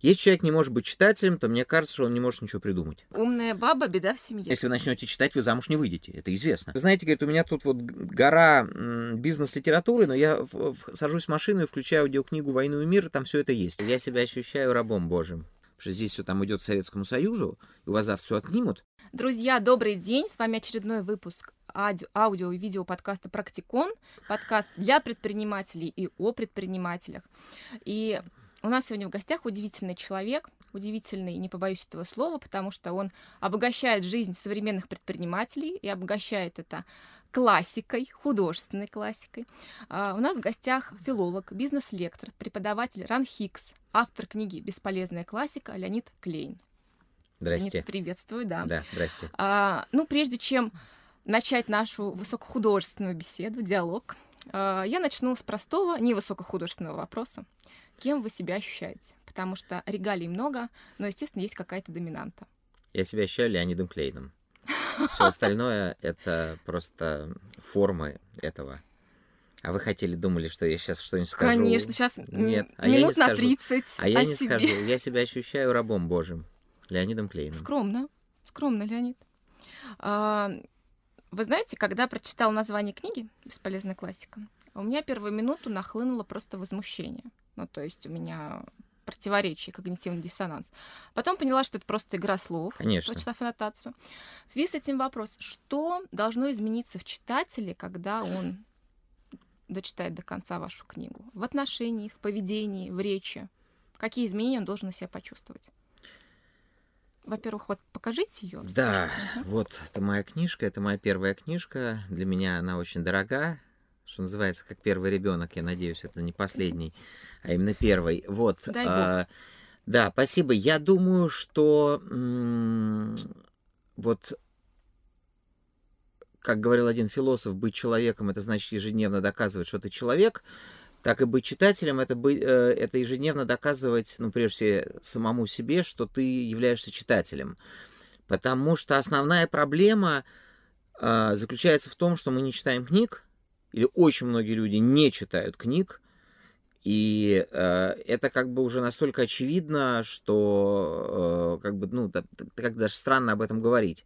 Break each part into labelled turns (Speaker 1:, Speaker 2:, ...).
Speaker 1: Если человек не может быть читателем, то мне кажется, что он не может ничего придумать.
Speaker 2: Умная баба, беда в семье.
Speaker 1: Если вы начнете читать, вы замуж не выйдете. Это известно. Вы знаете, говорит, у меня тут вот гора бизнес-литературы, но я сажусь в машину и включаю аудиокнигу «Войну и мир», и там все это есть. Я себя ощущаю рабом божьим. Потому что здесь все там идет Советскому Союзу, и у вас завтра все отнимут.
Speaker 2: Друзья, добрый день. С вами очередной выпуск аудио и видео подкаста «Практикон». Подкаст для предпринимателей и о предпринимателях. И у нас сегодня в гостях удивительный человек, удивительный, не побоюсь этого слова, потому что он обогащает жизнь современных предпринимателей и обогащает это классикой, художественной классикой. Uh, у нас в гостях филолог, бизнес-лектор, преподаватель Ран Хикс, автор книги «Бесполезная классика» Леонид Клейн.
Speaker 1: Здрасте.
Speaker 2: Леонид, приветствую, да.
Speaker 1: Да, здрасте.
Speaker 2: Uh, ну, прежде чем начать нашу высокохудожественную беседу, диалог, uh, я начну с простого, невысокохудожественного вопроса. Кем вы себя ощущаете? Потому что регалий много, но, естественно, есть какая-то доминанта.
Speaker 1: Я себя ощущаю Леонидом Клейном. Все остальное — это просто формы этого. А вы хотели, думали, что я сейчас что-нибудь скажу?
Speaker 2: Конечно, сейчас
Speaker 1: Нет,
Speaker 2: а минут я не на 30
Speaker 1: А я
Speaker 2: не
Speaker 1: себе. скажу. Я себя ощущаю рабом Божьим. Леонидом Клейном.
Speaker 2: Скромно. Скромно, Леонид. А, вы знаете, когда прочитал название книги «Бесполезная классика», у меня первую минуту нахлынуло просто возмущение. Ну, то есть у меня противоречие, когнитивный диссонанс. Потом поняла, что это просто игра слов,
Speaker 1: Конечно.
Speaker 2: прочитав аннотацию. В связи с этим вопрос, что должно измениться в читателе, когда он дочитает до конца вашу книгу? В отношении, в поведении, в речи? Какие изменения он должен на себя почувствовать? Во-первых, вот покажите ее.
Speaker 1: Да, вот это моя книжка, это моя первая книжка. Для меня она очень дорога что называется, как первый ребенок, я надеюсь, это не последний, а именно первый. Вот.
Speaker 2: Дай бог. А,
Speaker 1: да, спасибо. Я думаю, что вот как говорил один философ, быть человеком это значит ежедневно доказывать, что ты человек, так и быть читателем это, быть, э, это ежедневно доказывать, ну, прежде всего, самому себе, что ты являешься читателем. Потому что основная проблема э, заключается в том, что мы не читаем книг, или очень многие люди не читают книг, и э, это как бы уже настолько очевидно, что э, как бы, ну, да, как даже странно об этом говорить.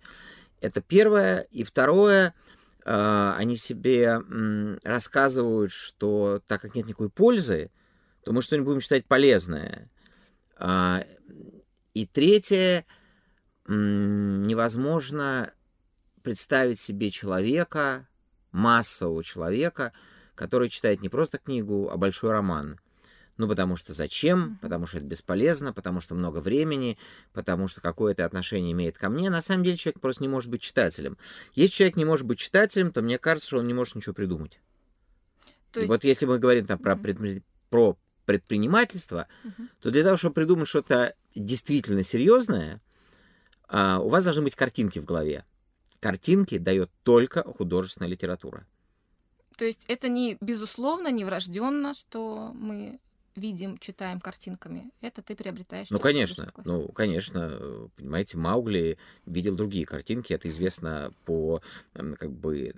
Speaker 1: Это первое. И второе, э, они себе э, рассказывают, что так как нет никакой пользы, то мы что-нибудь будем читать полезное. Э, и третье, э, невозможно представить себе человека, массового человека, который читает не просто книгу, а большой роман. Ну, потому что зачем? Потому что это бесполезно, потому что много времени, потому что какое-то отношение имеет ко мне. На самом деле человек просто не может быть читателем. Если человек не может быть читателем, то мне кажется, что он не может ничего придумать. То есть... Вот если мы говорим там про, предпри... про предпринимательство, uh-huh. то для того, чтобы придумать что-то действительно серьезное, а, у вас должны быть картинки в голове картинки дает только художественная литература.
Speaker 2: То есть это не безусловно, не врожденно, что мы видим, читаем картинками. Это ты приобретаешь.
Speaker 1: Ну, конечно. Ну, конечно. Понимаете, Маугли видел другие картинки. Это известно по, как бы,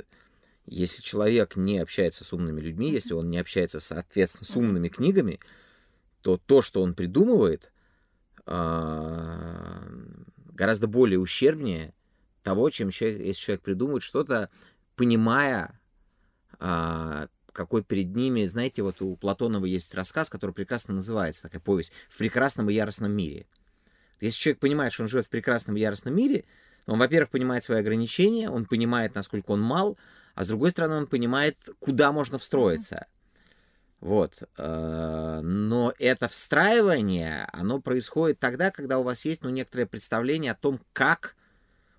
Speaker 1: если человек не общается с умными людьми, если он не общается, соответственно, с умными книгами, то то, что он придумывает, а, гораздо более ущербнее, того, чем человек, если человек придумывает что-то, понимая, а, какой перед ними, знаете, вот у Платонова есть рассказ, который прекрасно называется, такая повесть, «В прекрасном и яростном мире». Если человек понимает, что он живет в прекрасном и яростном мире, он, во-первых, понимает свои ограничения, он понимает, насколько он мал, а с другой стороны, он понимает, куда можно встроиться. Вот. Э, но это встраивание, оно происходит тогда, когда у вас есть, ну, некоторое представление о том, как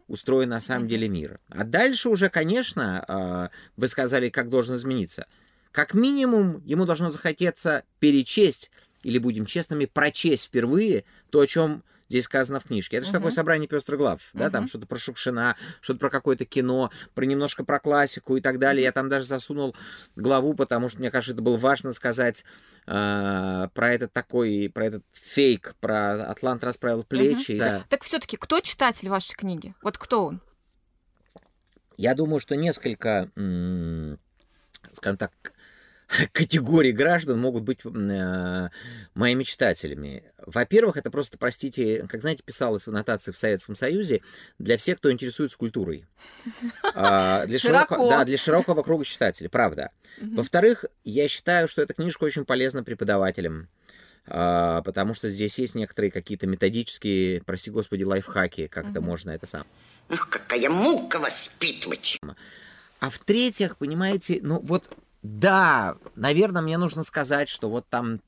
Speaker 1: устроен на самом деле мир. А дальше уже, конечно, а, вы сказали, как должен измениться. Как минимум, ему должно захотеться перечесть, или будем честными, прочесть впервые то, о чем здесь сказано в книжке. Это же uh-huh. такое собрание пестрых глав, uh-huh. да, там что-то про Шукшина, что-то про какое-то кино, про немножко про классику и так далее. Я там даже засунул главу, потому что мне кажется, это было важно сказать э, про этот такой, про этот фейк, про Атлант расправил плечи. Uh-huh.
Speaker 2: Да. Так все-таки кто читатель вашей книги? Вот кто он?
Speaker 1: Я думаю, что несколько, скажем так, категорий граждан могут быть э, моими читателями. Во-первых, это просто, простите, как знаете, писалось в аннотации в Советском Союзе, для всех, кто интересуется культурой. А, для, широко, да, для широкого круга читателей, правда. Во-вторых, я считаю, что эта книжка очень полезна преподавателям. А, потому что здесь есть некоторые какие-то методические, прости господи, лайфхаки, как это можно это сам.
Speaker 3: Ах, какая мука воспитывать!
Speaker 1: А в-третьих, понимаете, ну вот да, наверное, мне нужно сказать, что вот там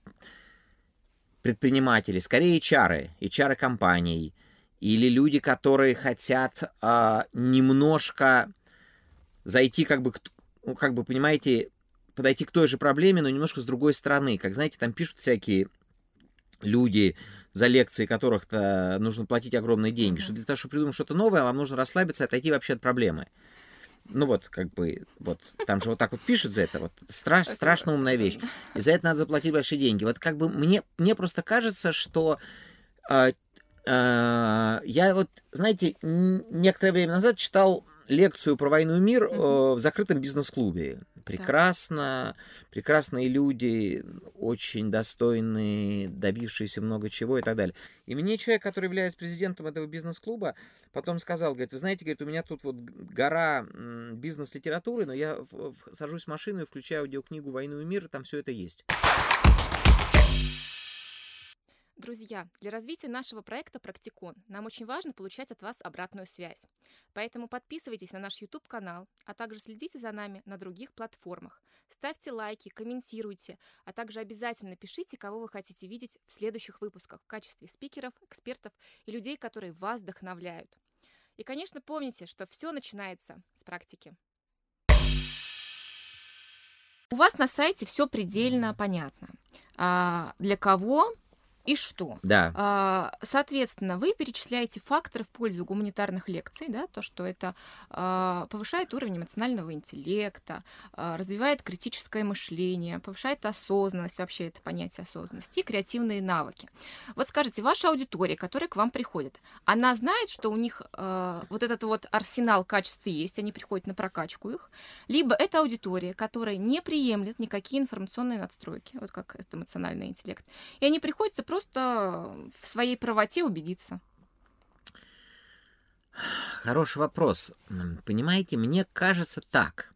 Speaker 1: предприниматели, скорее HR, HR компаний, или люди, которые хотят э, немножко зайти, как бы, ну, как бы, понимаете, подойти к той же проблеме, но немножко с другой стороны. Как, знаете, там пишут всякие люди, за лекции которых-то нужно платить огромные деньги, mm-hmm. что для того, чтобы придумать что-то новое, вам нужно расслабиться и отойти вообще от проблемы. Ну вот, как бы, вот, там же вот так вот пишут за это, вот, страш, страшно умная вещь. И за это надо заплатить большие деньги. Вот как бы мне, мне просто кажется, что э, э, я вот, знаете, некоторое время назад читал лекцию про войну и мир э, в закрытом бизнес-клубе. Прекрасно, так. прекрасные люди, очень достойные, добившиеся много чего и так далее. И мне человек, который является президентом этого бизнес-клуба, потом сказал, говорит, вы знаете, говорит, у меня тут вот гора бизнес-литературы, но я сажусь в машину и включаю аудиокнигу «Войну и мир», и там все это есть.
Speaker 2: Друзья, для развития нашего проекта «Практикон» нам очень важно получать от вас обратную связь. Поэтому подписывайтесь на наш YouTube-канал, а также следите за нами на других платформах. Ставьте лайки, комментируйте, а также обязательно пишите, кого вы хотите видеть в следующих выпусках в качестве спикеров, экспертов и людей, которые вас вдохновляют. И, конечно, помните, что все начинается с практики. У вас на сайте все предельно понятно. А для кого и что?
Speaker 1: Да.
Speaker 2: А, соответственно, вы перечисляете факторы в пользу гуманитарных лекций, да, то, что это а, повышает уровень эмоционального интеллекта, а, развивает критическое мышление, повышает осознанность, вообще это понятие осознанности, и креативные навыки. Вот скажите, ваша аудитория, которая к вам приходит, она знает, что у них вот этот вот арсенал качеств есть, они приходят на прокачку их, либо это аудитория, которая не приемлет никакие информационные надстройки, вот как это эмоциональный интеллект, и они приходят просто просто в своей правоте убедиться?
Speaker 1: Хороший вопрос. Понимаете, мне кажется так.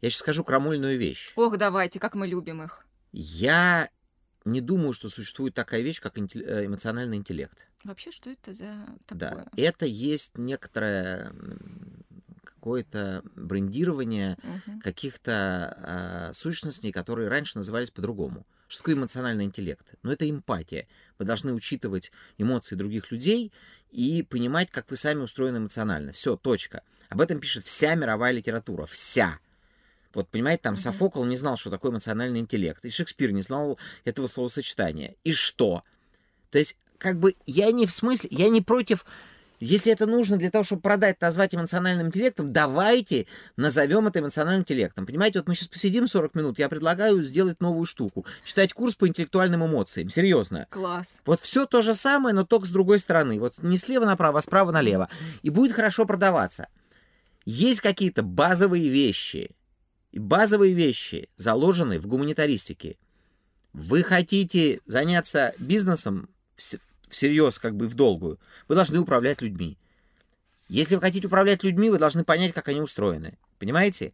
Speaker 1: Я сейчас скажу крамольную вещь.
Speaker 2: Ох, давайте, как мы любим их.
Speaker 1: Я не думаю, что существует такая вещь, как э, эмоциональный интеллект.
Speaker 2: Вообще, что это за
Speaker 1: такое? Да, это есть некоторое какое-то брендирование угу. каких-то э, сущностей, которые раньше назывались по-другому. Что такое эмоциональный интеллект? Ну, это эмпатия. Вы должны учитывать эмоции других людей и понимать, как вы сами устроены эмоционально. Все, точка. Об этом пишет вся мировая литература. Вся. Вот, понимаете, там mm-hmm. Софокл не знал, что такое эмоциональный интеллект. И Шекспир не знал этого словосочетания. И что? То есть, как бы, я не в смысле, я не против если это нужно для того, чтобы продать, назвать эмоциональным интеллектом, давайте назовем это эмоциональным интеллектом. Понимаете, вот мы сейчас посидим 40 минут, я предлагаю сделать новую штуку. Читать курс по интеллектуальным эмоциям. Серьезно.
Speaker 2: Класс.
Speaker 1: Вот все то же самое, но только с другой стороны. Вот не слева направо, а справа налево. И будет хорошо продаваться. Есть какие-то базовые вещи. И базовые вещи заложены в гуманитаристике. Вы хотите заняться бизнесом, всерьез, как бы в долгую, вы должны управлять людьми. Если вы хотите управлять людьми, вы должны понять, как они устроены. Понимаете?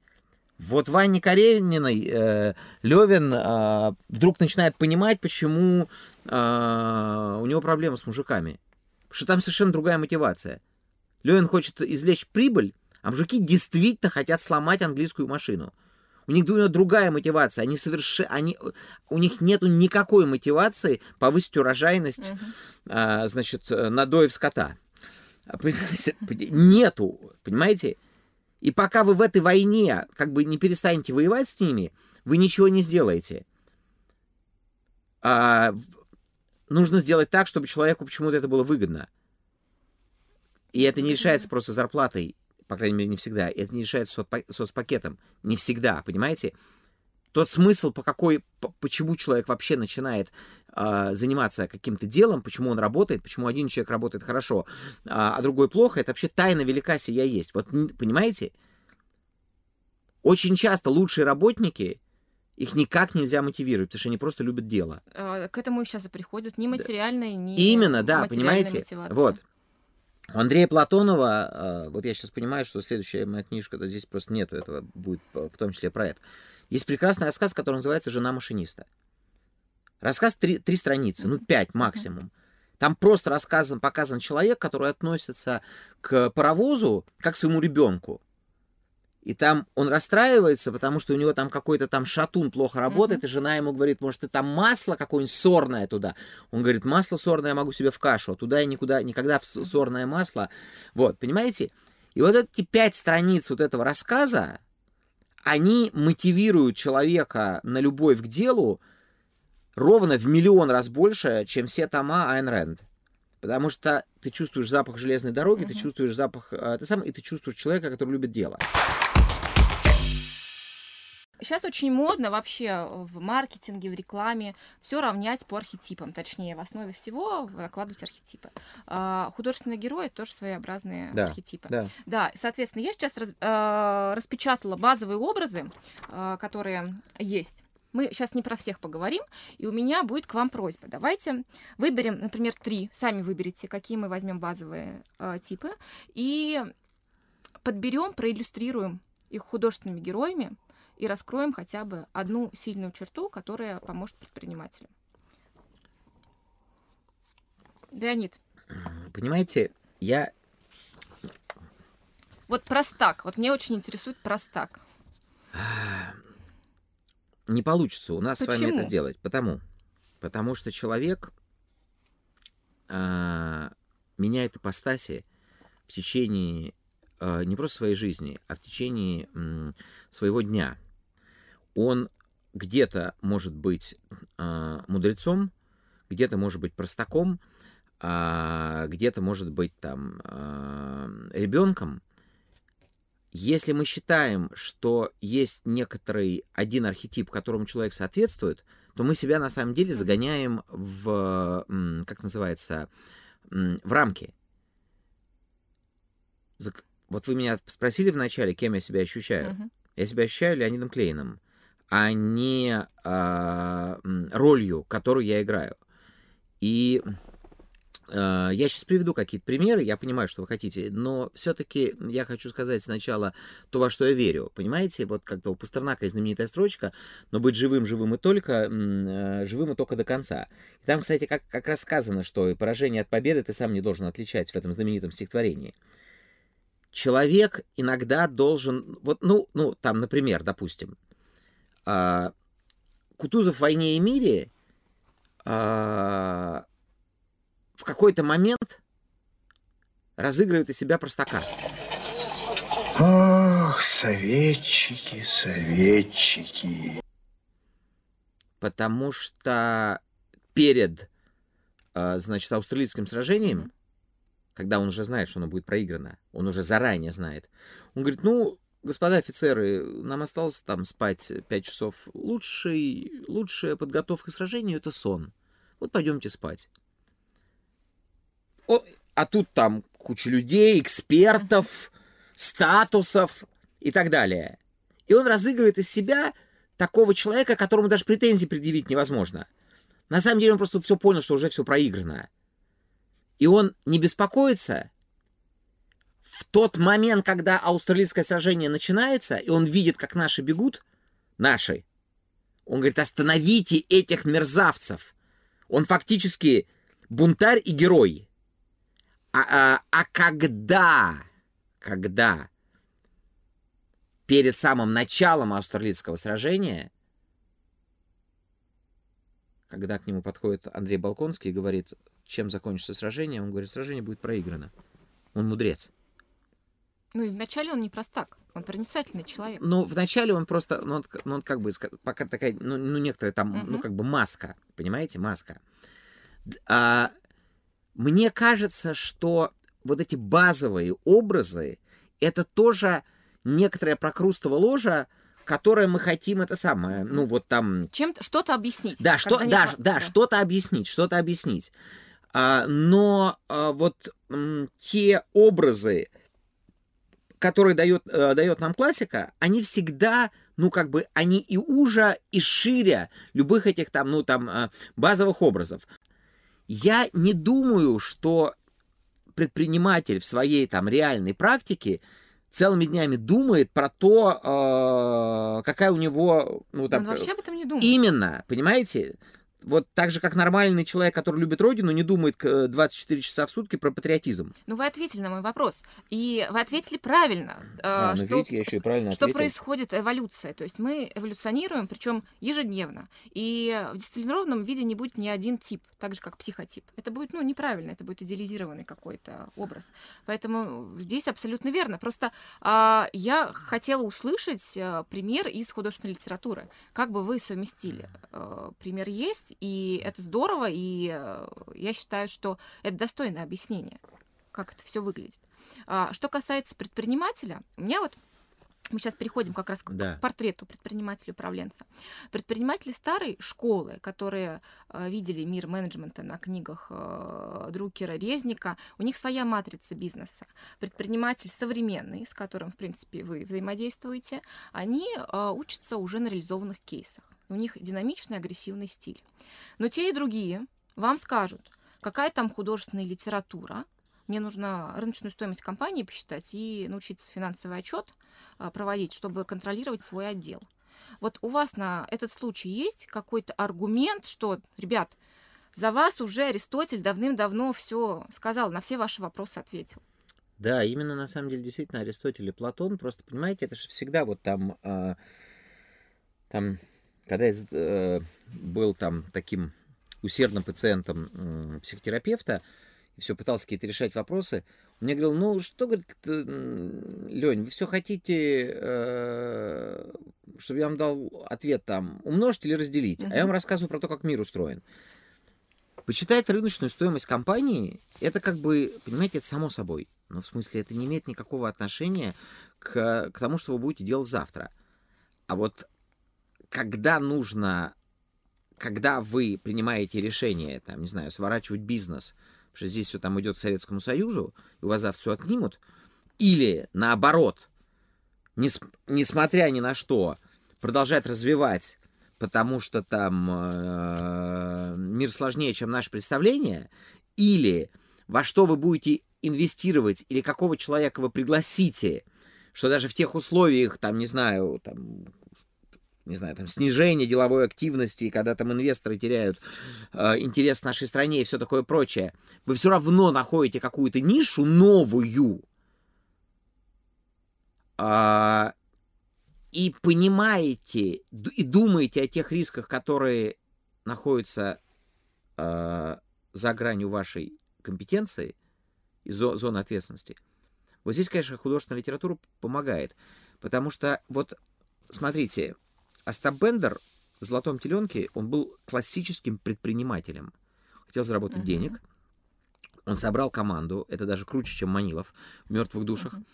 Speaker 1: Вот Ване Карениной э, Левин э, вдруг начинает понимать, почему э, у него проблемы с мужиками. Потому что там совершенно другая мотивация. Левин хочет извлечь прибыль, а мужики действительно хотят сломать английскую машину. У них другая мотивация. Они соверш... они... У них нет никакой мотивации повысить урожайность, uh-huh. а, значит, надоев скота. Нету, понимаете? И пока вы в этой войне как бы не перестанете воевать с ними, вы ничего не сделаете. А, нужно сделать так, чтобы человеку почему-то это было выгодно. И это не решается просто зарплатой по крайней мере, не всегда. Это не решается соцпакетом. Не всегда, понимаете? Тот смысл, по какой, по, почему человек вообще начинает э, заниматься каким-то делом, почему он работает, почему один человек работает хорошо, а, а другой плохо, это вообще тайна велика сия есть. Вот, понимаете? Очень часто лучшие работники Их никак нельзя мотивировать, потому что они просто любят дело.
Speaker 2: А, К этому и сейчас и приходят ни материальные, ни
Speaker 1: Именно, да, понимаете?
Speaker 2: мотивация.
Speaker 1: Вот. У Андрея Платонова, э, вот я сейчас понимаю, что следующая моя книжка, да, здесь просто нету этого, будет в том числе про это. Есть прекрасный рассказ, который называется «Жена машиниста». Рассказ три, три страницы, ну, пять максимум. Там просто рассказан, показан человек, который относится к паровозу как к своему ребенку. И там он расстраивается, потому что у него там какой-то там шатун плохо работает, и жена ему говорит, может, ты там масло какое-нибудь сорное туда? Он говорит, масло сорное я могу себе в кашу, а туда я никуда, никогда в сорное масло. Вот, понимаете? И вот эти пять страниц вот этого рассказа, они мотивируют человека на любовь к делу ровно в миллион раз больше, чем все тома Айн Рэнд. Потому что ты чувствуешь запах железной дороги, ты
Speaker 2: Мгм.
Speaker 1: чувствуешь запах, э, ты сам, и ты чувствуешь человека, который любит дело.
Speaker 2: Сейчас очень модно вообще в маркетинге, в рекламе все равнять по архетипам, точнее, в основе всего закладывать архетипы. А, Художественные герои тоже своеобразные
Speaker 1: Да,
Speaker 2: архетипы.
Speaker 1: Да.
Speaker 2: Да, соответственно, я сейчас раз- э, распечатала базовые образы, э, которые есть. Мы сейчас не про всех поговорим, и у меня будет к вам просьба. Давайте выберем, например, три. Сами выберите, какие мы возьмем базовые э, типы, и подберем, проиллюстрируем их художественными героями и раскроем хотя бы одну сильную черту, которая поможет предпринимателям. Леонид,
Speaker 1: Понимаете, я
Speaker 2: вот простак. Вот мне очень интересует простак.
Speaker 1: не получится у нас с вами это
Speaker 2: Почему?
Speaker 1: сделать. Потому, потому что человек а, меняет ипостаси в течение а, не просто своей жизни, а в течение м, своего дня. Он где-то может быть а, мудрецом, где-то может быть простаком, а, где-то может быть там ребенком. Если мы считаем, что есть некоторый один архетип, которому человек соответствует, то мы себя на самом деле загоняем в, как называется, в рамки. Вот вы меня спросили вначале, кем я себя ощущаю.
Speaker 2: Мгм.
Speaker 1: Я себя ощущаю Леонидом Клейном, а не а, ролью, которую я играю. И а, я сейчас приведу какие-то примеры, я понимаю, что вы хотите, но все-таки я хочу сказать сначала то, во что я верю. Понимаете, вот как-то у Пастернака есть знаменитая строчка, но быть живым, живым и только, э, живым и только до конца. И там, кстати, как, как раз сказано, что и поражение от победы ты сам не должен отличать в этом знаменитом стихотворении человек иногда должен, вот, ну, ну, там, например, допустим, а, Кутузов в «Войне и мире» а, в какой-то момент разыгрывает из себя простака.
Speaker 4: Ох, советчики, советчики.
Speaker 1: Потому что перед, а, значит, австралийским сражением, когда он уже знает, что оно будет проиграно, он уже заранее знает, он говорит, ну, господа офицеры, нам осталось там спать 5 часов. Лучший, лучшая подготовка к сражению — это сон. Вот пойдемте спать. О, а тут там куча людей, экспертов, статусов и так далее. И он разыгрывает из себя такого человека, которому даже претензий предъявить невозможно. На самом деле он просто все понял, что уже все проиграно. И он не беспокоится в тот момент, когда австралийское сражение начинается, и он видит, как наши бегут, наши, он говорит, остановите этих мерзавцев. Он фактически бунтарь и герой. А, а, а когда, когда перед самым началом австралийского сражения, когда к нему подходит Андрей Балконский и говорит, чем закончится сражение, он говорит, сражение будет проиграно. Он мудрец.
Speaker 2: Ну и вначале он не простак, он проницательный человек.
Speaker 1: Ну, вначале он просто, ну, он, ну, он как бы, пока такая, ну, ну, некоторая там, ну,
Speaker 2: Мгм.
Speaker 1: как бы маска, понимаете, маска. А, мне кажется, что вот эти базовые образы, это тоже некоторая прокрустово ложа, которое мы хотим это самое, ну, вот там,
Speaker 2: Чем-то что-то объяснить.
Speaker 1: да, что, да,
Speaker 2: во-
Speaker 1: да, что-то объяснить, что-то объяснить. А, но а, вот м, те образы, которые дает, э, дает нам классика, они всегда ну, как бы, они и уже, и шире любых этих там, ну, там, а, базовых образов. Я не думаю, что предприниматель в своей там реальной практике целыми днями думает про то, э, какая у него, ну, там,
Speaker 2: Он вообще об этом не думает.
Speaker 1: именно, понимаете? Вот так же, как нормальный человек, который любит родину, не думает к- 24 часа в сутки про патриотизм.
Speaker 2: Ну, вы ответили на мой вопрос. И вы ответили правильно. э,
Speaker 1: А, ну,
Speaker 2: что-
Speaker 1: видите, я еще и правильно
Speaker 2: что
Speaker 1: ответил.
Speaker 2: происходит эволюция. То есть мы эволюционируем, причем ежедневно. И в дисциплинированном виде не будет ни один тип, так же как психотип. Это будет, ну, неправильно, это будет идеализированный какой-то образ. Поэтому здесь абсолютно верно. Просто а, я хотела услышать а, пример из художественной литературы. Как бы вы совместили? А, пример есть, и это здорово, и а, я считаю, что это достойное объяснение, как это все выглядит. А, что касается предпринимателя, у меня вот мы сейчас переходим как раз к
Speaker 1: Да.
Speaker 2: портрету предпринимателя-управленца. Предприниматели старой школы, которые э, видели мир менеджмента на книгах э, Друкера, Резника, у них своя матрица бизнеса. Предприниматель современный, с которым, в принципе, вы взаимодействуете, они э, учатся уже на реализованных кейсах. У них динамичный, агрессивный стиль. Но те и другие вам скажут, какая там художественная литература, мне нужно рыночную стоимость компании посчитать и научиться финансовый отчет а, проводить, чтобы контролировать свой отдел. Вот у вас на этот случай есть какой-то аргумент, что, ребят, за вас уже Аристотель давным-давно все сказал, на все ваши вопросы ответил.
Speaker 1: Да, именно на самом деле действительно Аристотель и Платон, просто понимаете, это же всегда вот там, а, там, когда я э, был там таким усердным пациентом м, психотерапевта, и все пытался какие-то решать вопросы, он мне говорил, ну что, говорит, Лень, вы все хотите, э, чтобы я вам дал ответ там, умножить или разделить, а я вам рассказываю про то, как мир устроен. Почитать рыночную стоимость компании, это как бы, понимаете, это само собой. Но в смысле, это не имеет никакого отношения к, к тому, что вы будете делать завтра. А вот когда нужно, когда вы принимаете решение, там, не знаю, сворачивать бизнес, что здесь все там идет к Советскому Союзу, и у вас завтра все отнимут, или наоборот, нес- несмотря ни на что, продолжать развивать, потому что там э, мир сложнее, чем наше представление, или во что вы будете инвестировать, или какого человека вы пригласите, что даже в тех условиях, там, не знаю, там, не знаю, там, снижение деловой активности, когда там инвесторы теряют э, интерес к нашей стране и все такое прочее, вы все равно находите какую-то нишу новую, а, и понимаете и думаете о тех рисках, которые находятся а, за гранью вашей компетенции и зо- зоны ответственности. Вот здесь, конечно, художественная литература помогает, потому что вот смотрите, Остап Бендер в «Золотом теленке» он был классическим предпринимателем. Хотел заработать
Speaker 2: Мгм.
Speaker 1: денег. Он собрал команду, это даже круче, чем Манилов в «Мертвых душах».
Speaker 2: Мгм.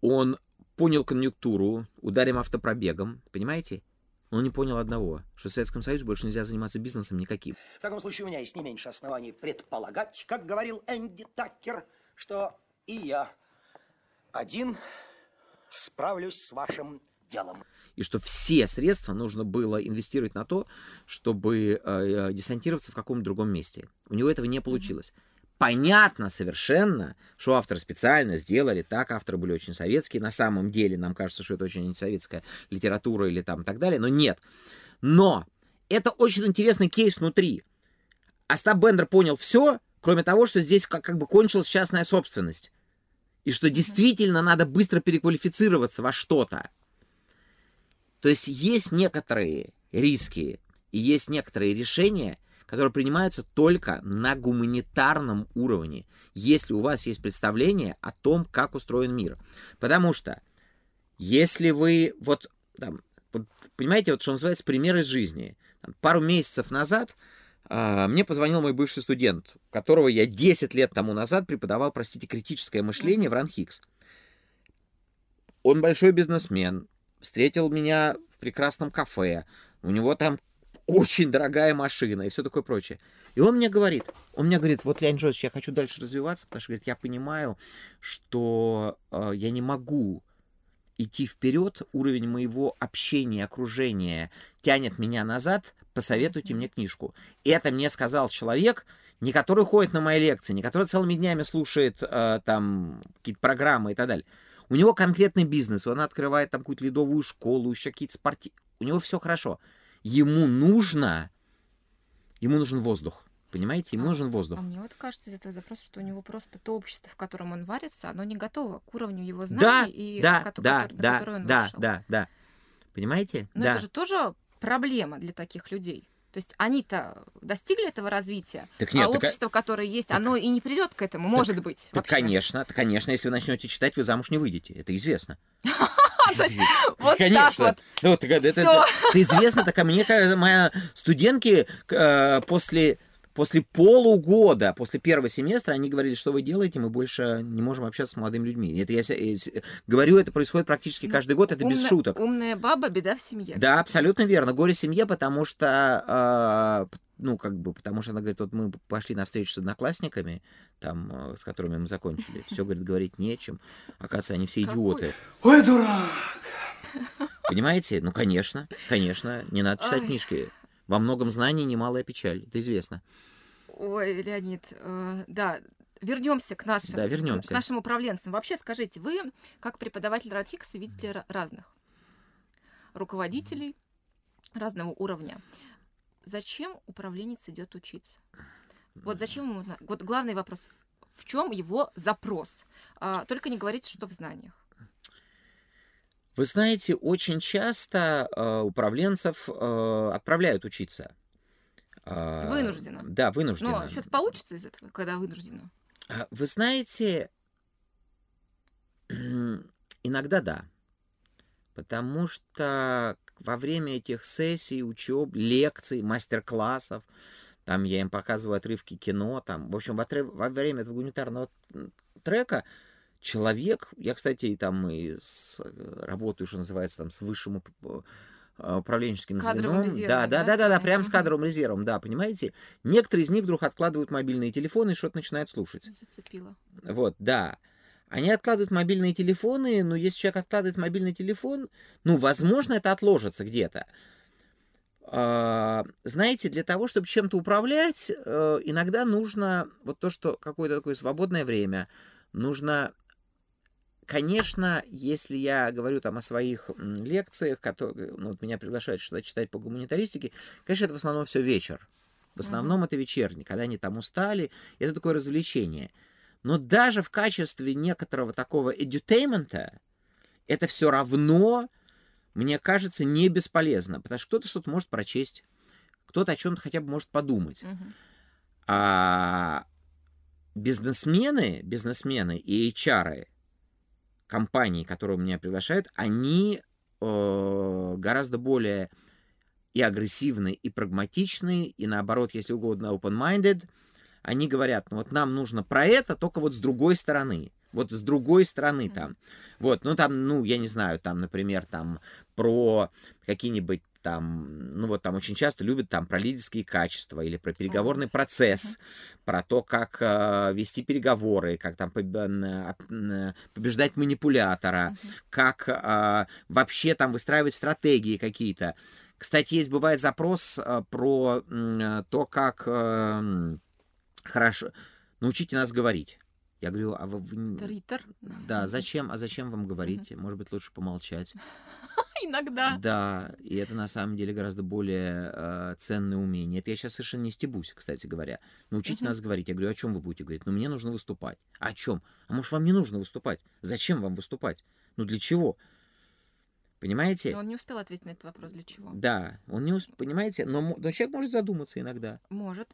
Speaker 1: Он понял конъюнктуру, ударим автопробегом, понимаете? Он не понял одного, что в Советском Союзе больше нельзя заниматься бизнесом никаким.
Speaker 5: В таком случае у меня есть не меньше оснований предполагать, как говорил Энди Таккер, что и я один справлюсь с вашим делом.
Speaker 1: И что все средства нужно было инвестировать на то, чтобы э, десантироваться в каком-то другом месте. У него этого не получилось. Понятно совершенно, что авторы специально сделали так, авторы были очень советские. На самом деле нам кажется, что это очень антисоветская литература или там так далее, но нет. Но это очень интересный кейс внутри. Остап Бендер понял все, кроме того, что здесь как, как бы кончилась частная собственность. И что действительно надо быстро переквалифицироваться во что-то. То есть есть некоторые риски и есть некоторые решения, которые принимаются только на гуманитарном уровне, если у вас есть представление о том, как устроен мир. Потому что если вы вот, там, вот понимаете, вот что называется пример из жизни. Там, пару месяцев назад а, мне позвонил мой бывший студент, которого я 10 лет тому назад преподавал, простите, критическое мышление в Ранхикс. Он большой бизнесмен, встретил меня в прекрасном кафе, у него там очень дорогая машина и все такое прочее. И он мне говорит, он мне говорит, вот, Леонид Жозефович, я хочу дальше развиваться, потому что, говорит, я понимаю, что э, я не могу идти вперед, уровень моего общения, окружения тянет меня назад, посоветуйте мне книжку. Это мне сказал человек, не который ходит на мои лекции, не который целыми днями слушает э, там какие-то программы и так далее. У него конкретный бизнес, он открывает там какую-то ледовую школу, еще какие-то спорти... У него все хорошо. Ему нужно, ему нужен воздух. Понимаете, ему
Speaker 2: А,
Speaker 1: нужен воздух.
Speaker 2: А мне вот кажется из этого запроса, что у него просто то общество, в котором он варится, оно не готово к уровню его знаний,
Speaker 1: Да,
Speaker 2: и
Speaker 1: да,
Speaker 2: кото-
Speaker 1: да,
Speaker 2: на
Speaker 1: да,
Speaker 2: который он
Speaker 1: да,
Speaker 2: вышел.
Speaker 1: да, да. Понимаете?
Speaker 2: Но
Speaker 1: да.
Speaker 2: это же тоже проблема для таких людей. То есть они-то достигли этого развития,
Speaker 1: Так нет,
Speaker 2: а
Speaker 1: так, а-
Speaker 2: общество, которое есть,
Speaker 1: так-
Speaker 2: оно и не придет к этому, может быть.
Speaker 1: так,
Speaker 2: вообще.
Speaker 1: конечно, так, конечно, если вы начнете читать, вы замуж не выйдете. Это известно.
Speaker 2: Вот так
Speaker 1: Конечно.
Speaker 2: вот.
Speaker 1: Ну, это, это-
Speaker 2: Всё.
Speaker 1: это известно, так а мне мои студентки э, после, после полугода, после первого семестра, они говорили, что вы делаете, мы больше не можем общаться с молодыми людьми. Это я се- э, с- говорю, это происходит практически
Speaker 2: Ну,
Speaker 1: каждый год, это без
Speaker 2: Умная-
Speaker 1: шуток.
Speaker 2: Умная баба, беда в семье.
Speaker 1: Да, абсолютно верно. Горе семье, потому что, э, ну, как бы, потому что она говорит, вот мы пошли на встречу с одноклассниками, там, э, с которыми мы закончили. Все, говорит, говорить нечем. Оказывается, они все идиоты.
Speaker 4: Ой, дурак!
Speaker 1: Понимаете? Ну, конечно, конечно, не надо читать книжки. Во многом знаний немалая печаль, это известно.
Speaker 2: Ой, Леонид, э, да, вернемся к нашим,
Speaker 1: Да, вернемся.
Speaker 2: к нашим управленцам. Вообще, скажите, вы, как преподаватель Радхикса, видите ра- разных руководителей разного уровня. Зачем управленец идет учиться? Вот зачем ему... Вот главный вопрос. В чем его запрос? А, только не говорите, что в знаниях.
Speaker 1: Вы знаете, очень часто э, управленцев э, отправляют учиться. А,
Speaker 2: Вынужденно.
Speaker 1: Да, вынужденно.
Speaker 2: Но что-то получится из этого, когда вынужденно?
Speaker 1: А, Вы знаете, иногда да. Потому что во время этих сессий, учеб, лекций, мастер-классов, там я им показываю отрывки кино, там, в общем, во, во время этого гуманитарного трека человек, я, кстати, и там и с, э, работаю, что называется, там, с высшим э, управленческим
Speaker 2: Кадровым
Speaker 1: звеном.
Speaker 2: резервом,
Speaker 1: да, да,
Speaker 2: да,
Speaker 1: да, да, прям с кадровым резервом, да, понимаете? Некоторые из них вдруг откладывают мобильные телефоны и что-то начинают слушать.
Speaker 2: Зацепило.
Speaker 1: Вот, да. Они откладывают мобильные телефоны, но если человек откладывает мобильный телефон, ну, возможно, это отложится где-то. А, Знаете, для того, чтобы чем-то управлять, э, иногда нужно вот то, что какое-то такое свободное время, нужно, конечно, если я говорю там о своих лекциях, которые, ну, вот меня приглашают что-то читать по гуманитаристике, конечно, это в основном все вечер. В основном это вечерний, когда они там устали, это такое развлечение. Но даже в качестве некоторого такого edutainment это все равно, мне кажется, не бесполезно, потому что кто-то что-то может прочесть, кто-то о чем-то хотя бы может подумать.
Speaker 2: Мгм.
Speaker 1: А бизнесмены, бизнесмены и HR компаний, которые меня приглашают, они э, гораздо более и агрессивны, и прагматичны, и наоборот, если угодно, open-minded. Они говорят, ну вот нам нужно про это, только вот с другой стороны. Вот с другой стороны там. Вот, ну там, ну, я не знаю, там, например, там про какие-нибудь там, ну вот там очень часто любят там про лидерские качества или про переговорный процесс, про то, как э, вести переговоры, как там а- побеждать манипулятора, как а, вообще там выстраивать стратегии какие-то. Кстати, есть бывает запрос а, про а, то, как эм, хорошо научите нас говорить. Я говорю, а вы,
Speaker 2: Риттер.
Speaker 1: да, зачем, а зачем вам говорить? Может быть, лучше помолчать.
Speaker 2: Иногда.
Speaker 1: Да, и это на самом деле гораздо более э, ценное умение. Это я сейчас совершенно не стебусь, кстати говоря. Научите нас говорить. Я говорю, о чем вы будете говорить? Ну, мне нужно выступать. О чем? А может, вам не нужно выступать? Зачем вам выступать? Ну, для чего? Понимаете?
Speaker 2: Но он не успел ответить на этот вопрос. Для чего?
Speaker 1: Да, он не усп... понимаете, но, но человек может задуматься иногда.
Speaker 2: Может.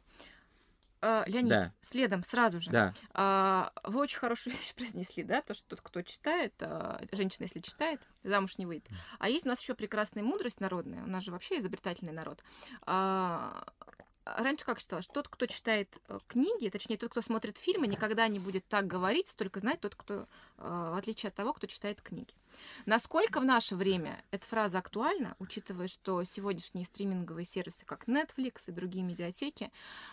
Speaker 2: А, Леонид,
Speaker 1: Да.
Speaker 2: следом сразу же.
Speaker 1: Да,
Speaker 2: А, вы очень хорошую вещь произнесли, да, то, что тот, кто читает, а, женщина, если читает, замуж не выйдет. А есть у нас еще прекрасная мудрость народная, у нас же вообще изобретательный народ. А, раньше как считалось, что тот, кто читает э, книги, точнее, тот, кто смотрит фильмы, никогда не будет так говорить, столько знает тот, кто, а, в отличие от того, кто читает книги. Насколько в наше время эта фраза актуальна, учитывая, что сегодняшние стриминговые сервисы, как Netflix и другие медиатеки,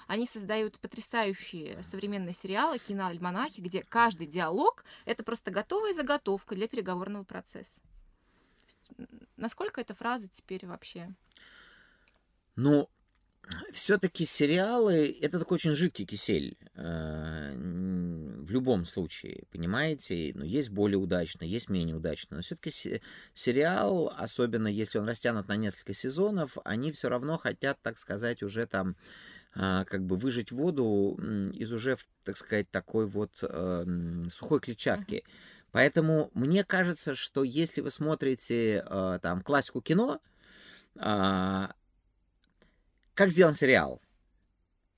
Speaker 2: они создают потрясающие современные сериалы, киноальманахи, где каждый диалог — это просто готовая заготовка для переговорного процесса. есть, насколько эта фраза теперь вообще?
Speaker 1: Ну, все-таки сериалы это такой очень жидкий кисель. э, В любом случае, понимаете? Ну, есть более удачные, есть менее удачные. Но все-таки сериал, особенно если он растянут на несколько сезонов, они все равно хотят, так сказать, уже там а, как бы выжать воду из уже, так сказать, такой вот э, сухой клетчатки. Поэтому мне кажется, что если вы смотрите э, там классику кино, а, как сделан сериал,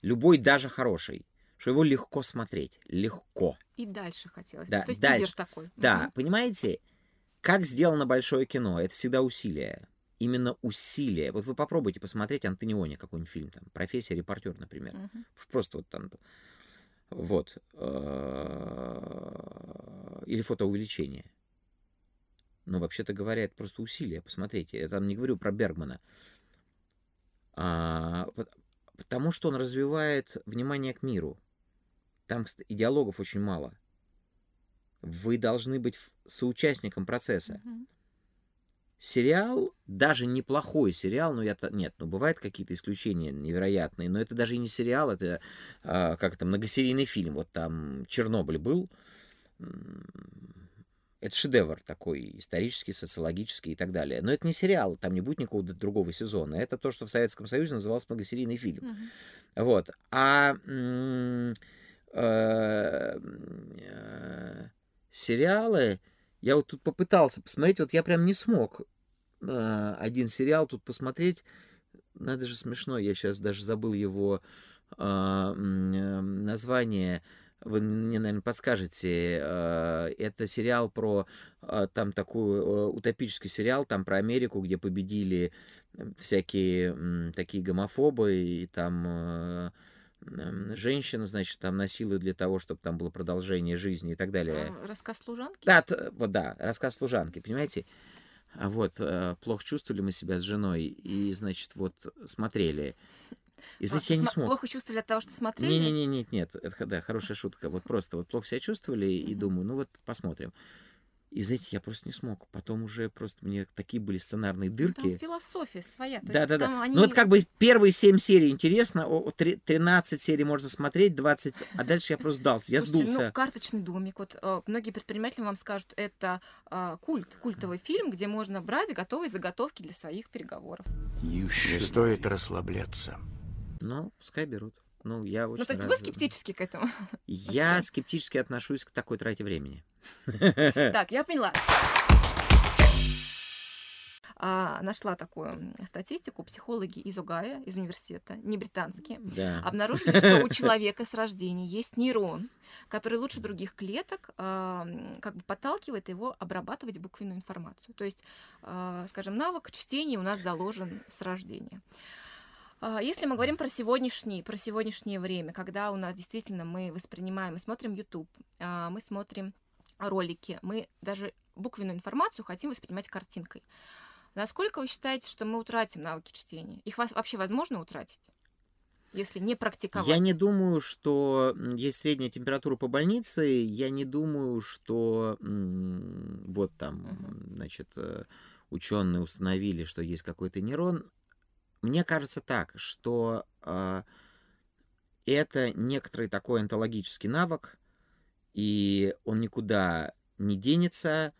Speaker 1: любой даже хороший, что его легко смотреть, легко.
Speaker 2: И дальше хотелось.
Speaker 1: Да,
Speaker 2: То есть
Speaker 1: дальше.
Speaker 2: тизер такой.
Speaker 1: Да,
Speaker 2: Мгм.
Speaker 1: понимаете, как сделано большое кино, это всегда усилие. Именно усилие. Вот вы попробуйте посмотреть Антониони какой-нибудь фильм, там, «Профессия репортер», например.
Speaker 2: Мгм.
Speaker 1: Просто вот там, вот. э, Или фотоувеличение. Но вообще-то говоря, это просто усилие. Посмотрите, я там не говорю про Бергмана. А, пот- потому что он развивает внимание к миру. Там и диалогов очень мало. Вы должны быть соучастником процесса. Сериал, даже неплохой сериал, ну я то нет, ну бывают какие-то исключения невероятные, но это даже и не сериал, это а, как это многосерийный фильм. Вот там Чернобыль был, это шедевр такой исторический, социологический и так далее. Но это не сериал, там не будет никакого другого сезона. Это то, что в Советском Союзе называлось многосерийный фильм.
Speaker 2: Мгм.
Speaker 1: Вот. А м, э, э, сериалы, я вот тут попытался посмотреть, вот я прям не смог э, один сериал тут посмотреть. Надо же смешно, я сейчас даже забыл его название. Вы мне, наверное, подскажете. Э, Это сериал про э, там такой э, утопический сериал, там про Америку, где победили всякие такие гомофобы, и там э, м, женщин, значит, там насилуют для того, чтобы там было продолжение жизни и так далее.
Speaker 2: А, Рассказ служанки?
Speaker 1: Да, т- вот да, рассказ служанки, понимаете? А вот э, плохо чувствовали мы себя с женой, и, значит, вот смотрели. И,
Speaker 2: А,
Speaker 1: знаете, я не смог.
Speaker 2: Плохо чувствовали от того, что смотрели?
Speaker 1: Не-не-не, нет, нет, это х- да, хорошая шутка. Вот просто вот плохо себя чувствовали, и думаю, ну вот посмотрим. И, знаете, я просто не смог. Потом уже просто мне такие были сценарные
Speaker 2: Ну,
Speaker 1: дырки.
Speaker 2: Там философия своя. то есть
Speaker 1: Да, да, да.
Speaker 2: там они-
Speaker 1: Ну вот как бы первые 7 серий интересно, о, о, три- 13 серий можно смотреть, 20, а дальше я просто сдался, я
Speaker 2: Слушайте,
Speaker 1: сдулся.
Speaker 2: Ну, карточный домик. Вот э, многие предприниматели вам скажут, это э, культ, культовый фильм, где можно брать готовые заготовки для своих переговоров.
Speaker 6: Не стоит расслабляться.
Speaker 1: Ну, пускай берут. Ну, я очень
Speaker 2: ну, то есть
Speaker 1: рад
Speaker 2: вы скептически к этому.
Speaker 1: Я скептически отношусь к такой трате времени.
Speaker 2: Так, я поняла. А, нашла такую статистику. Психологи из Огайо, из университета, не британские,
Speaker 1: Да.
Speaker 2: обнаружили, что у человека с рождения есть нейрон, который лучше других клеток а, как бы подталкивает его обрабатывать буквенную информацию. То есть, а, скажем, навык чтения у нас заложен с рождения. А, Если мы говорим про сегодняшний, про сегодняшнее время, когда у нас действительно мы воспринимаем, мы смотрим YouTube, а, мы смотрим ролики, мы даже буквенную информацию хотим воспринимать картинкой. Насколько вы считаете, что мы утратим навыки чтения? Их вообще возможно утратить, если не практиковать?
Speaker 1: Я не думаю, что есть средняя температура по больнице. Я не думаю, что вот там, значит, ученые установили, что есть какой-то нейрон. Мне кажется так, что а, это некоторый такой онтологический навык, и он никуда не денется,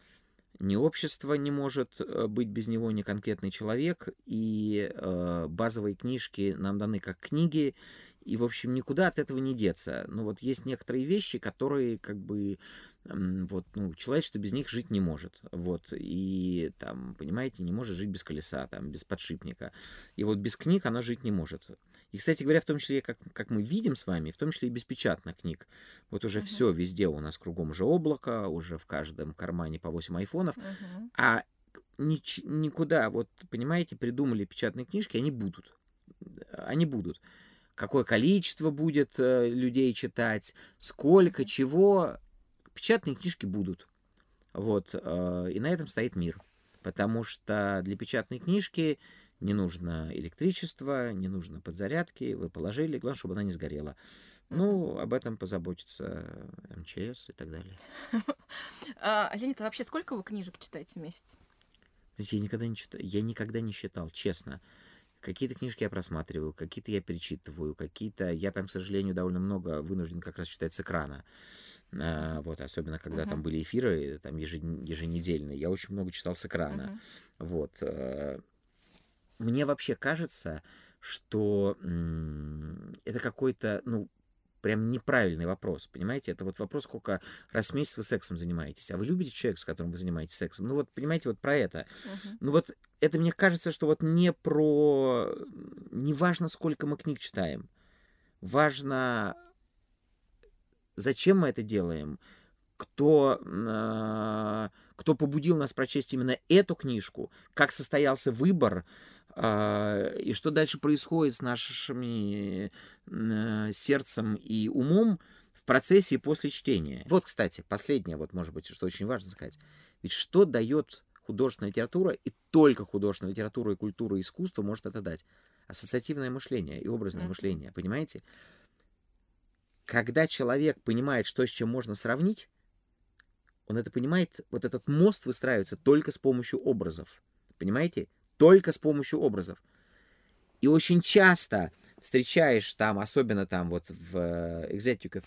Speaker 1: ни общество не может э, быть без него, ни конкретный человек, и э, базовые книжки нам даны как книги, и, в общем, никуда от этого не деться. Но вот есть некоторые вещи, которые, как бы, вот, ну, человечество без них жить не может. Вот, и, там, понимаете, не может жить без колеса, там, без подшипника. И вот без книг она жить не может. И, кстати говоря, в том числе, как, как мы видим с вами, в том числе и без печатных книг. Вот уже
Speaker 2: Мгм.
Speaker 1: все везде у нас кругом уже облако, уже в каждом кармане по 8 айфонов.
Speaker 2: Мгм.
Speaker 1: А нич- никуда, вот, понимаете, придумали печатные книжки, они будут. Они будут. Какое количество будет э, людей читать, сколько, чего. Печатные книжки будут. Вот. э, и на этом стоит мир. Потому что для печатной книжки не нужно электричество, не нужно подзарядки. Вы положили, главное, чтобы она не сгорела. Ну, об этом позаботится МЧС и так далее.
Speaker 2: А, Леонид, а вообще сколько вы книжек читаете в месяц?
Speaker 1: Знаете, я никогда не читал, я никогда не считал, честно. Какие-то книжки я просматриваю, какие-то я перечитываю, какие-то я там, к сожалению, довольно много вынужден как раз читать с экрана. А, вот, особенно когда там
Speaker 2: Мгм.
Speaker 1: были эфиры там ежен- еженедельные, я очень много читал с экрана.
Speaker 2: Мгм.
Speaker 1: Вот. э, Мне вообще кажется, что это какой-то, ну, прям неправильный вопрос, понимаете? Это вот вопрос, сколько раз в месяц вы сексом занимаетесь. А вы любите человека, с которым вы занимаетесь сексом? Ну вот, понимаете, вот про это.
Speaker 2: Мгм.
Speaker 1: Ну вот это мне кажется, что вот не про... Не важно, сколько мы книг читаем. Важно, зачем мы это делаем, кто, а, кто побудил нас прочесть именно эту книжку, как состоялся выбор, а, и что дальше происходит с нашими э, сердцем и умом в процессе и после чтения. Вот, кстати, последнее, вот, может быть, что очень важно сказать. Ведь что дает художественная литература, и только художественная литература и культура и искусство может это дать? Ассоциативное мышление и образное
Speaker 2: Мгм.
Speaker 1: мышление, понимаете? Когда человек понимает, что с чем можно сравнить, он это понимает, вот этот мост выстраивается только с помощью образов. Понимаете? Только с помощью образов. И очень часто встречаешь там, особенно там вот в э, Executive,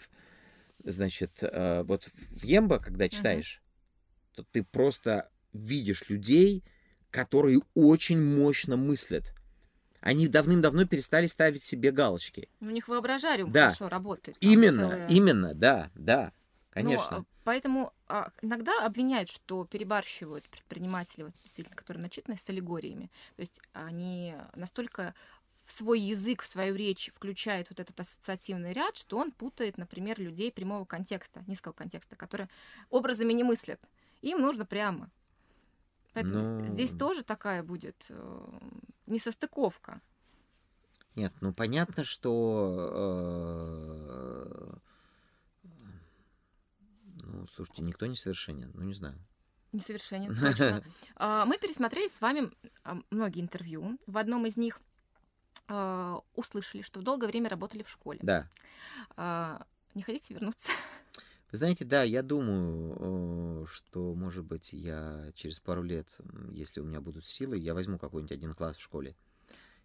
Speaker 1: значит, э, вот в Ембо, когда читаешь, то ты просто видишь людей, которые очень мощно мыслят. Они давным-давно перестали ставить себе галочки.
Speaker 2: У них воображариум
Speaker 1: Да.
Speaker 2: хорошо работает.
Speaker 1: Именно,
Speaker 2: целая-
Speaker 1: именно, да, да,
Speaker 2: Но,
Speaker 1: конечно.
Speaker 2: а, поэтому а, иногда обвиняют, что перебарщивают предприниматели, вот, действительно, которые начитаны с аллегориями. То есть они настолько в свой язык, в свою речь включают вот этот ассоциативный ряд, что он путает, например, людей прямого контекста, низкого контекста, которые образами не мыслят. Им нужно прямо. Поэтому
Speaker 1: Ну.
Speaker 2: здесь тоже такая будет э, несостыковка.
Speaker 1: Нет, ну понятно, что... э, Ну, слушайте, никто не совершенен, ну не знаю.
Speaker 2: Несовершенен, точно. А, Мы пересмотрели с вами а, многие интервью. В одном из них а, услышали, что долгое время работали в школе.
Speaker 1: Да.
Speaker 2: Не хотите вернуться?
Speaker 1: Вы знаете, да, я думаю, э, что, может быть, я через пару лет, если у меня будут силы, я возьму какой-нибудь один класс в школе.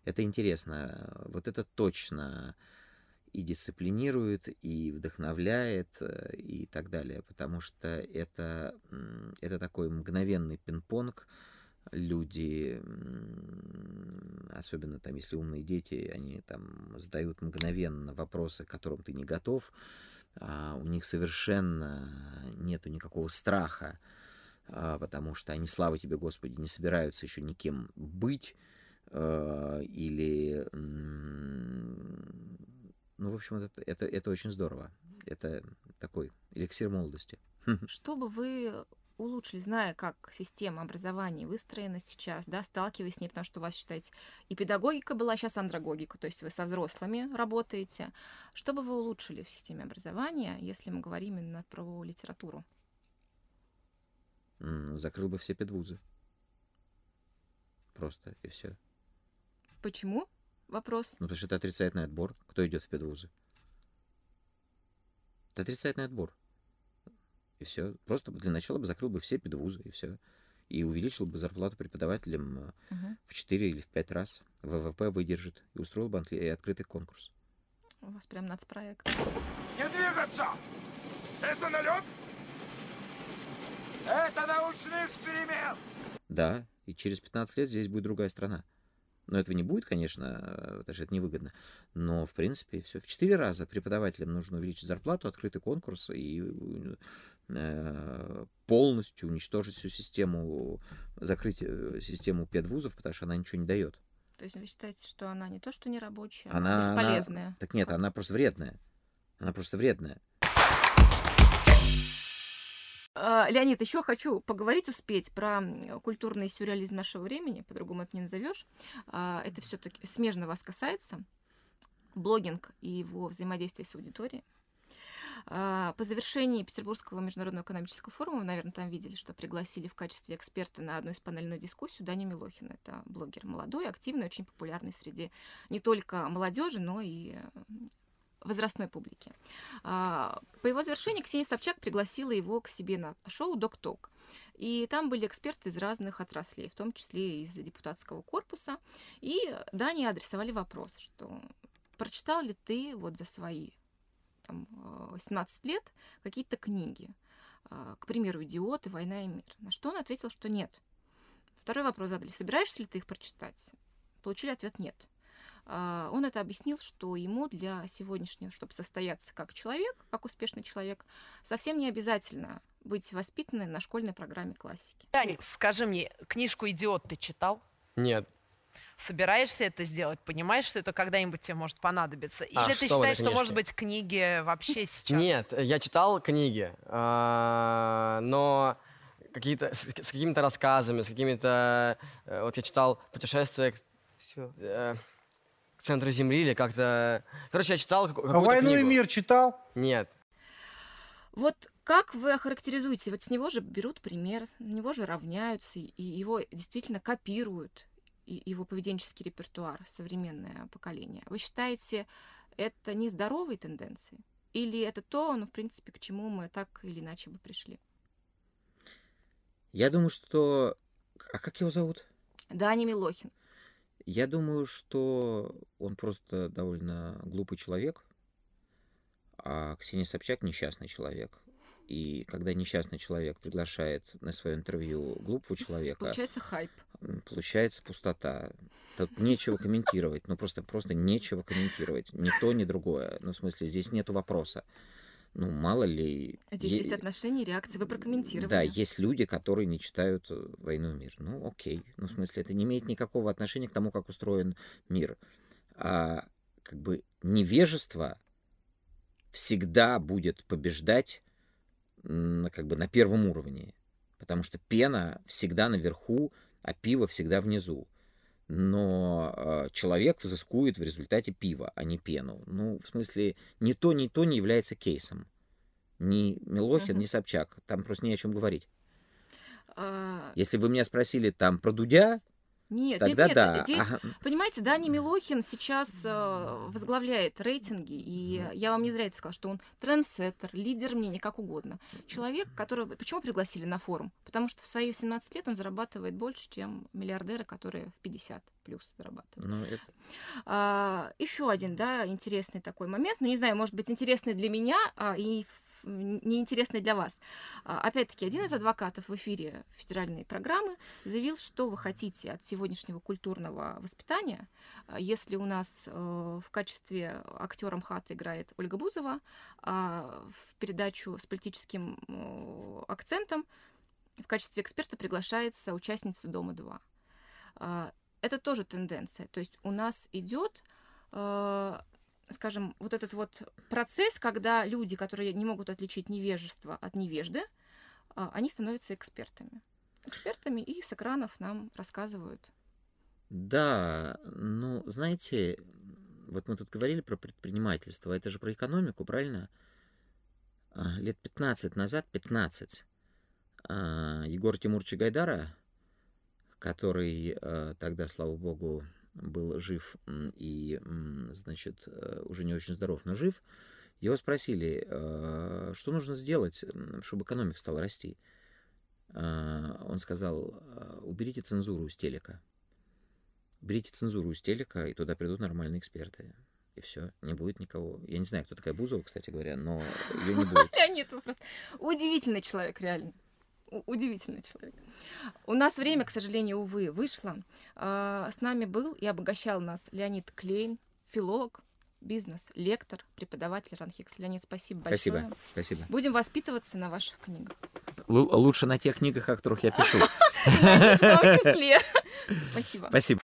Speaker 1: Это интересно. Вот это точно и дисциплинирует, и вдохновляет, э, и так далее. Потому что это, это такой мгновенный пинг-понг. Люди, особенно там, если умные дети, они там задают мгновенно вопросы, к которым ты не готов у них совершенно нету никакого страха, а, потому что они, слава тебе, Господи, не собираются еще никем быть, а, или, ну, в общем, это, это, это очень здорово. Это такой эликсир молодости.
Speaker 2: Что бы вы улучшили, зная, как система образования выстроена сейчас, да, сталкиваясь с ней, потому что у вас, считаете, и педагогика была, сейчас андрогогика, то есть вы со взрослыми работаете. Что бы вы улучшили в системе образования, если мы говорим именно про литературу?
Speaker 1: Закрыл бы все педвузы. Просто, и все.
Speaker 2: Почему? Вопрос.
Speaker 1: Ну, потому что это отрицательный отбор. Кто идет в педвузы? Это отрицательный отбор. И все. Просто для начала бы закрыл бы все педвузы, и все. И увеличил бы зарплату преподавателям
Speaker 2: Мгм.
Speaker 1: в 4 или в 5 раз. ВВП выдержит. И устроил бы открытый конкурс.
Speaker 2: У вас прям нацпроект.
Speaker 6: Не двигаться! Это налет? Это научный эксперимент!
Speaker 1: Да, и через 15 лет здесь будет другая страна. Но этого не будет, конечно, э, потому что это невыгодно. Но, в принципе, все. В 4 раза преподавателям нужно увеличить зарплату, открытый конкурс и э, полностью уничтожить всю систему, закрыть э, систему педвузов, потому что она ничего не дает.
Speaker 2: То есть вы считаете, что она не то, что не рабочая,
Speaker 1: Она-
Speaker 2: она
Speaker 1: она-
Speaker 2: бесполезная?
Speaker 1: Так нет, она просто вредная. Она просто вредная.
Speaker 2: А, Леонид, еще хочу поговорить, успеть про культурный сюрреализм нашего времени, по-другому это не назовешь. А, Это все-таки смежно вас касается. Блогинг и его взаимодействие с аудиторией. А, По завершении Петербургского международного экономического форума, вы, наверное, там видели, что пригласили в качестве эксперта на одну из панельную дискуссию Даню Милохина. Это блогер молодой, активный, очень популярный среди не только молодежи, но и возрастной публики. А, По его завершении Ксения Собчак пригласила его к себе на шоу «Док Ток». И там были эксперты из разных отраслей, в том числе из депутатского корпуса. И Дане адресовали вопрос, что прочитал ли ты вот за свои там, э, 17 лет какие-то книги? А, К примеру, «Идиоты», «Война и мир». На что он ответил, что нет. Второй вопрос задали, собираешься ли ты их прочитать? Получили ответ «нет». А, Он это объяснил, что ему для сегодняшнего, чтобы состояться как человек, как успешный человек, совсем не обязательно быть воспитанной на школьной программе классики.
Speaker 7: Дань, скажи мне, книжку «Идиот» ты читал?
Speaker 8: Нет.
Speaker 7: Собираешься это сделать? Понимаешь, что это когда-нибудь тебе может понадобиться? Или
Speaker 8: А
Speaker 7: ты
Speaker 8: что
Speaker 7: считаешь, что, может быть, книги вообще сейчас?
Speaker 8: Нет, я читал книги, а, но какие-то с, какими-то рассказами, с какими-то... э, Вот я читал «Путешествие к, э, к центру Земли» или как-то... Короче, я читал
Speaker 9: А
Speaker 8: какую-то
Speaker 9: «Войну и мир» читал?
Speaker 8: Нет.
Speaker 2: Вот как вы охарактеризуете? Вот с него же берут пример, на него же равняются, и его действительно копируют, его поведенческий репертуар, современное поколение. Вы считаете, это нездоровые тенденции? Или это то, ну, в принципе, к чему мы так или иначе бы пришли?
Speaker 1: Я думаю, что... А как его зовут?
Speaker 2: Даня Милохин.
Speaker 1: Я думаю, что он просто довольно глупый человек, а Ксения Собчак несчастный человек. И когда несчастный человек приглашает на свое интервью глупого человека,
Speaker 2: Получается хайп.
Speaker 1: получается пустота. Тут нечего комментировать. Ну, просто, просто нечего комментировать. Ни то, ни другое. Ну, в смысле, здесь нету вопроса. Ну, мало ли...
Speaker 2: Здесь
Speaker 1: е-
Speaker 2: есть отношения, реакции. Вы прокомментировали.
Speaker 1: Да, есть люди, которые не читают э, «Войну и мир». Ну, окей. Ну, в смысле, это не имеет никакого отношения к тому, как устроен мир. А как бы невежество всегда будет побеждать как бы на первом уровне. Потому что пена всегда наверху, а пиво всегда внизу. Но э, человек взыскует в результате пива, а не пену. Ну, в смысле, ни то, ни то не является кейсом. Ни Милохин,
Speaker 2: Мгм.
Speaker 1: ни Собчак. Там просто не о чем говорить.
Speaker 2: А,
Speaker 1: Если вы меня спросили там про Дудя,
Speaker 2: Нет,
Speaker 1: тогда
Speaker 2: нет, нет,
Speaker 1: да.
Speaker 2: здесь
Speaker 1: Ага.
Speaker 2: Понимаете, Дани Милохин сейчас э, возглавляет рейтинги, и я вам не зря это сказала, что он трендсеттер, лидер мнений, как угодно. Человек, которого... Почему пригласили на форум? Потому что в свои 17 лет он зарабатывает больше, чем миллиардеры, которые в 50 плюс зарабатывают.
Speaker 1: Ну, это-
Speaker 2: А, еще один, да, интересный такой момент. Ну, не знаю, может быть, интересный для меня а, и ф- неинтересный для вас. А, Опять-таки, один из адвокатов в эфире федеральной программы заявил, что вы хотите от сегодняшнего культурного воспитания. А, Если у нас э, в качестве актера МХАТ играет Ольга Бузова, а в передачу с политическим акцентом в качестве эксперта приглашается участница Дома-2. А, Это тоже тенденция. То есть у нас идет э, скажем, вот этот вот процесс, когда люди, которые не могут отличить невежество от невежды, а, они становятся экспертами. Экспертами и с экранов нам рассказывают.
Speaker 1: Да, ну, знаете, вот мы тут говорили про предпринимательство, а это же про экономику, правильно? А, Лет 15 назад, 15, а, Егор Тимурчи Гайдара, который тогда, слава богу, был жив и, значит, э, уже не очень здоров, но жив, его спросили, э, что нужно сделать, чтобы экономика стала расти. А, Он сказал, «А, уберите цензуру из телека. Берите цензуру из телека, и туда придут нормальные эксперты. И все, не будет никого. Я не знаю, кто такая Бузова, кстати говоря, но ее не будет.
Speaker 2: Леонид, вы просто удивительный человек, реально. Удивительный человек. У нас время, к сожалению, увы, вышло. А, С нами был и обогащал нас Леонид Клейн, филолог, бизнес, лектор, преподаватель Ранхикс. Леонид, спасибо большое.
Speaker 1: Спасибо, спасибо.
Speaker 2: Будем воспитываться на ваших книгах.
Speaker 1: Лу- Лучше на тех книгах, о которых я пишу.
Speaker 2: В том числе. Спасибо.
Speaker 1: Спасибо.